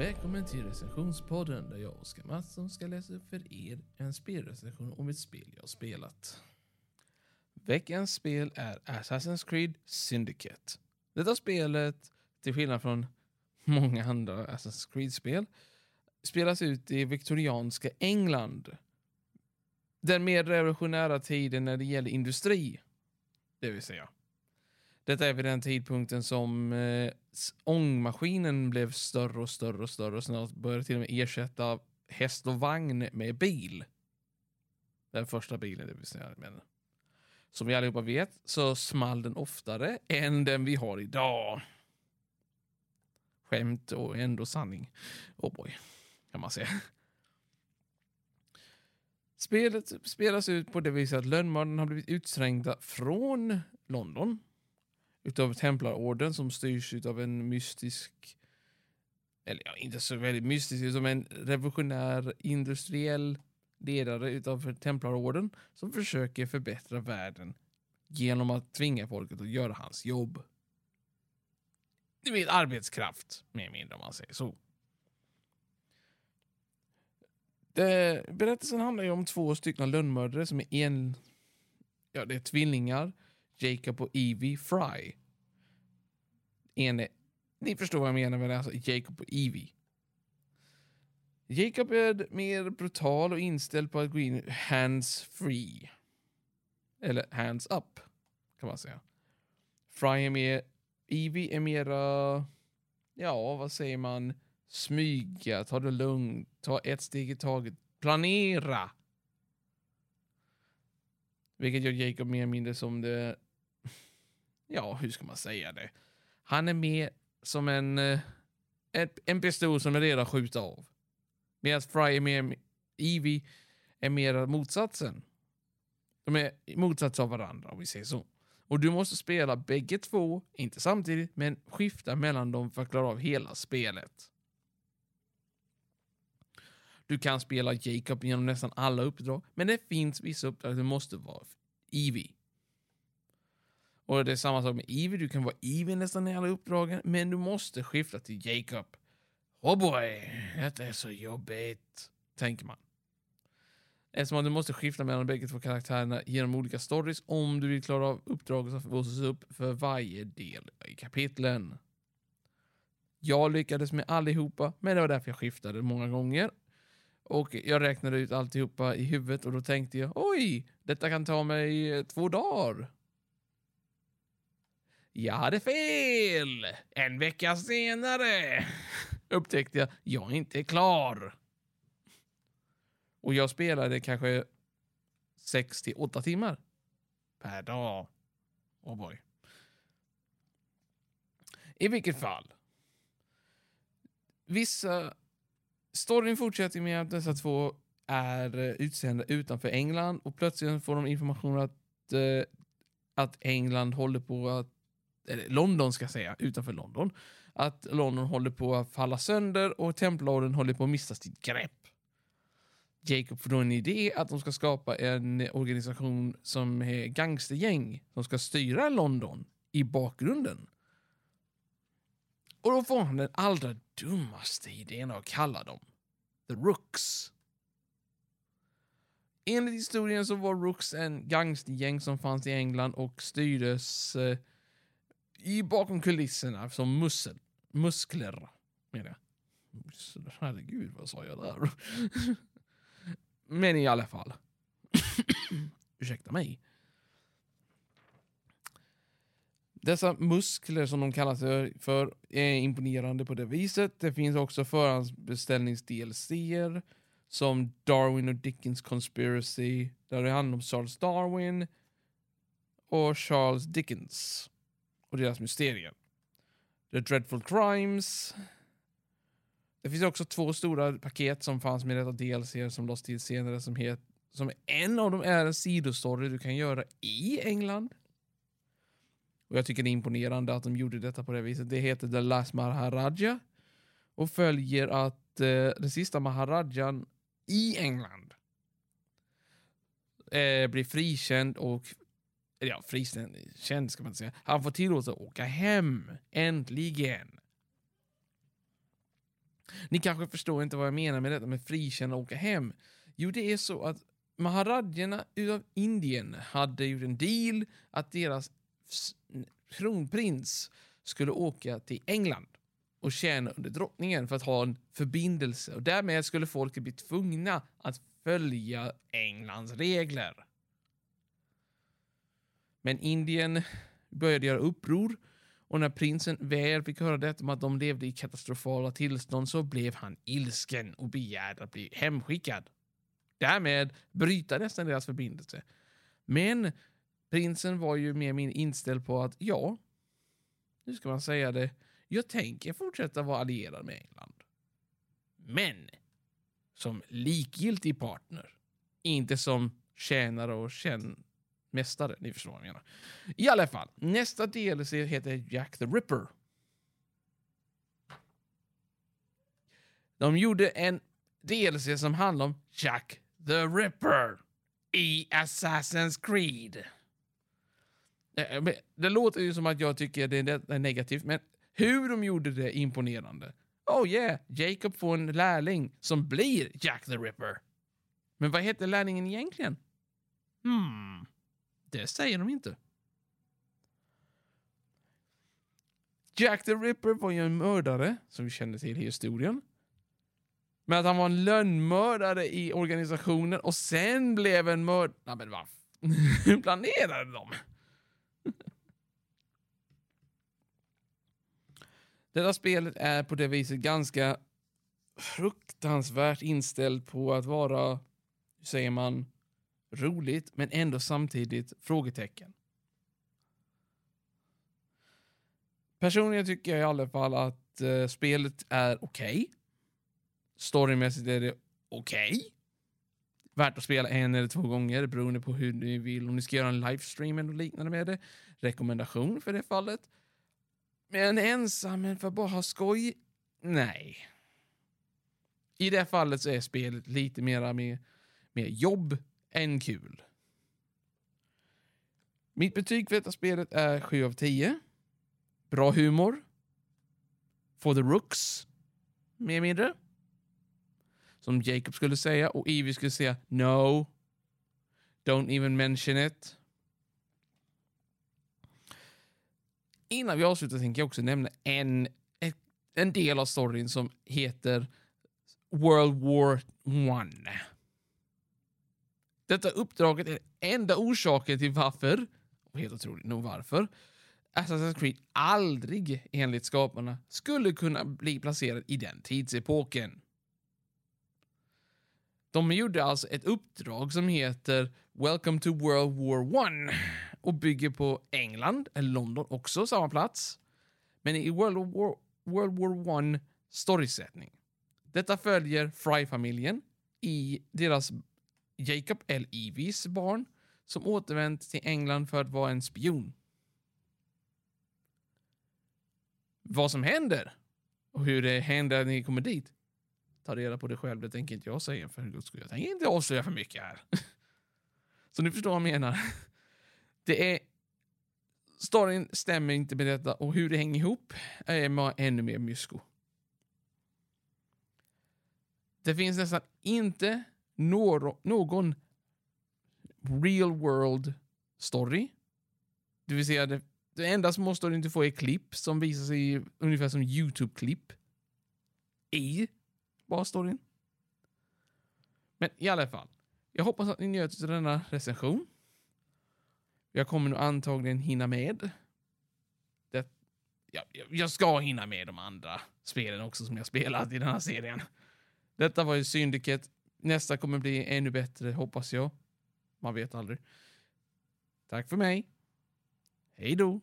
Välkommen till recensionspodden där jag, Oskar Mattsson, ska läsa upp för er en spelrecension om ett spel jag spelat. Veckans spel är Assassin's Creed Syndicate. Detta spelet, till skillnad från många andra Assassin's Creed-spel, spelas ut i viktorianska England. Den mer revolutionära tiden när det gäller industri, det vill säga. Detta är vid den tidpunkten som eh, ångmaskinen blev större och större och större och snart började till och med ersätta häst och vagn med bil. Den första bilen, det vill säga. Men som vi allihopa vet så small den oftare än den vi har idag. Skämt och ändå sanning. Oh boy, kan man säga. Spelet spelas ut på det viset att lönnmördarna har blivit utsträngda från London utav Templarorden som styrs av en mystisk, eller ja, inte så väldigt mystisk, som en revolutionär industriell ledare utav Templarorden som försöker förbättra världen genom att tvinga folket att göra hans jobb. Det blir arbetskraft, mer eller mindre om man säger så. Det, berättelsen handlar ju om två stycken lönnmördare som är en... Ja, det är tvillingar Jacob och Evie Fry. En, ni förstår vad jag menar med det, alltså Jacob och Evie. Jacob är mer brutal och inställd på att gå in hands free. Eller hands up, kan man säga. Fry är mer... Evie är mera... Ja, vad säger man? Smyga, ta det lugnt, ta ett steg i taget, planera. Vilket gör Jacob mer eller mindre som det ja, hur ska man säga det? Han är mer som en, eh, en pistol som är redo att skjuta av. Medan Fry är mer, Evie är mer motsatsen. De är motsats av varandra om vi säger så. Och du måste spela bägge två, inte samtidigt, men skifta mellan dem för att klara av hela spelet. Du kan spela Jacob genom nästan alla uppdrag, men det finns vissa uppdrag du måste vara Evie. Och det är samma sak med Evie, du kan vara Evie nästan i alla uppdragen, men du måste skifta till Jacob. Oh boy, detta är så jobbigt, tänker man. Eftersom att du måste skifta mellan bägge två karaktärerna genom olika stories om du vill klara av uppdraget som låses upp för varje del i kapitlen. Jag lyckades med allihopa, men det var därför jag skiftade många gånger. Och jag räknade ut alltihopa i huvudet och då tänkte jag oj, detta kan ta mig eh, två dagar. Jag hade fel! En vecka senare upptäckte jag jag är inte klar. Och jag spelade kanske 6 till 8 timmar per dag. Oh boy. I vilket fall. Vissa... Storyn fortsätter med att dessa två är utsända utanför England och plötsligt får de information att, eh, att England håller på att London ska jag säga, utanför London, att London håller på att falla sönder och Templarorden håller på att mista sitt grepp. Jacob får då en idé att de ska skapa en organisation som är gangstergäng som ska styra London i bakgrunden. Och då får han den allra dummaste idén att kalla dem The Rooks. Enligt historien så var Rooks en gangstergäng som fanns i England och styrdes eh, i bakom kulisserna som mussel, muskler. Menar jag. Herregud, vad sa jag där? Men i alla fall. Ursäkta mig. Dessa muskler som de kallas för är imponerande på det viset. Det finns också förhandsbeställnings DLCer. som Darwin och Dickens Conspiracy, där det handlar om Charles Darwin och Charles Dickens och deras mysterier. The Dreadful Crimes. Det finns också två stora paket som fanns med detta DLC som lades till senare som heter som en av dem är en sidostory du kan göra i England. Och jag tycker det är imponerande att de gjorde detta på det viset. Det heter The Last Maharaja och följer att eh, den sista Maharajan i England eh, blir frikänd och eller ja, frikänd ska man inte säga. Han får tillåtelse att åka hem. Äntligen! Ni kanske förstår inte vad jag menar med detta med frikänd och åka hem. Jo, det är så att Maharadjerna utav Indien hade gjort en deal att deras kronprins skulle åka till England och tjäna under drottningen för att ha en förbindelse och därmed skulle folket bli tvungna att följa Englands regler. Men Indien började göra uppror och när prinsen väl fick höra detta om att de levde i katastrofala tillstånd så blev han ilsken och begärde att bli hemskickad. Därmed bryta nästan deras förbindelse. Men prinsen var ju mer min inställd på att ja, nu ska man säga det, jag tänker fortsätta vara allierad med England. Men som likgiltig partner, inte som tjänare och tjän mästare. Ni förstår vad jag menar. I alla fall, nästa DLC heter Jack the Ripper. De gjorde en DLC som handlar om Jack the Ripper i Assassin's Creed. Eh, eh, det låter ju som att jag tycker det är negativt, men hur de gjorde det är imponerande. Oh yeah, Jacob får en lärling som blir Jack the Ripper. Men vad heter lärlingen egentligen? Hmm, det säger de inte. Jack the Ripper var ju en mördare, som vi känner till i historien. Men att han var en lönnmördare i organisationen och sen blev en mördare... Nej, men vad Hur planerade de? Detta spelet är på det viset ganska fruktansvärt inställt på att vara, hur säger man, roligt men ändå samtidigt frågetecken. Personligen tycker jag i alla fall att eh, spelet är okej. Storymässigt är det okej. Värt att spela en eller två gånger beroende på hur ni vill. Om ni ska göra en livestream eller liknande med det. Rekommendation för det fallet. Men ensam men för att bara ha skoj? Nej. I det fallet så är spelet lite mera med, med jobb en kul. Mitt betyg för detta spelet är 7 av 10. Bra humor. For the rooks. Mer eller mindre. Som Jacob skulle säga och Evie skulle säga no. Don't even mention it. Innan vi avslutar tänker jag också nämna en, en del av storyn som heter World War One. Detta uppdraget är enda orsaken till varför, och helt otroligt nog varför, Assassin's Creed aldrig, enligt skaparna, skulle kunna bli placerad i den tidsepoken. De gjorde alltså ett uppdrag som heter Welcome to World War One och bygger på England, eller London också, samma plats. Men i World War, World War One storysättning. Detta följer Fry-familjen i deras Jacob L. Evies barn som återvänt till England för att vara en spion. Vad som händer och hur det händer när ni kommer dit, ta reda på det själv. Det tänker inte jag säga för guds skull. Jag tänker inte avslöja för mycket här. Så ni förstår vad jag menar. Det är... Storyn stämmer inte med detta och hur det hänger ihop är ännu mer mysko. Det finns nästan inte nåro, någon real world story. Det vill säga, det, det enda som måste du få är klipp som visar sig ungefär som YouTube-klipp i bara storyn. Men i alla fall, jag hoppas att ni njöt av denna recension. Jag kommer nog antagligen hinna med. Det, jag- jag ska hinna med de andra spelen också som jag spelat i den här serien. Detta var ju Syndicate. Nästa kommer bli ännu bättre, hoppas jag. Man vet aldrig. Tack för mig. Hej då.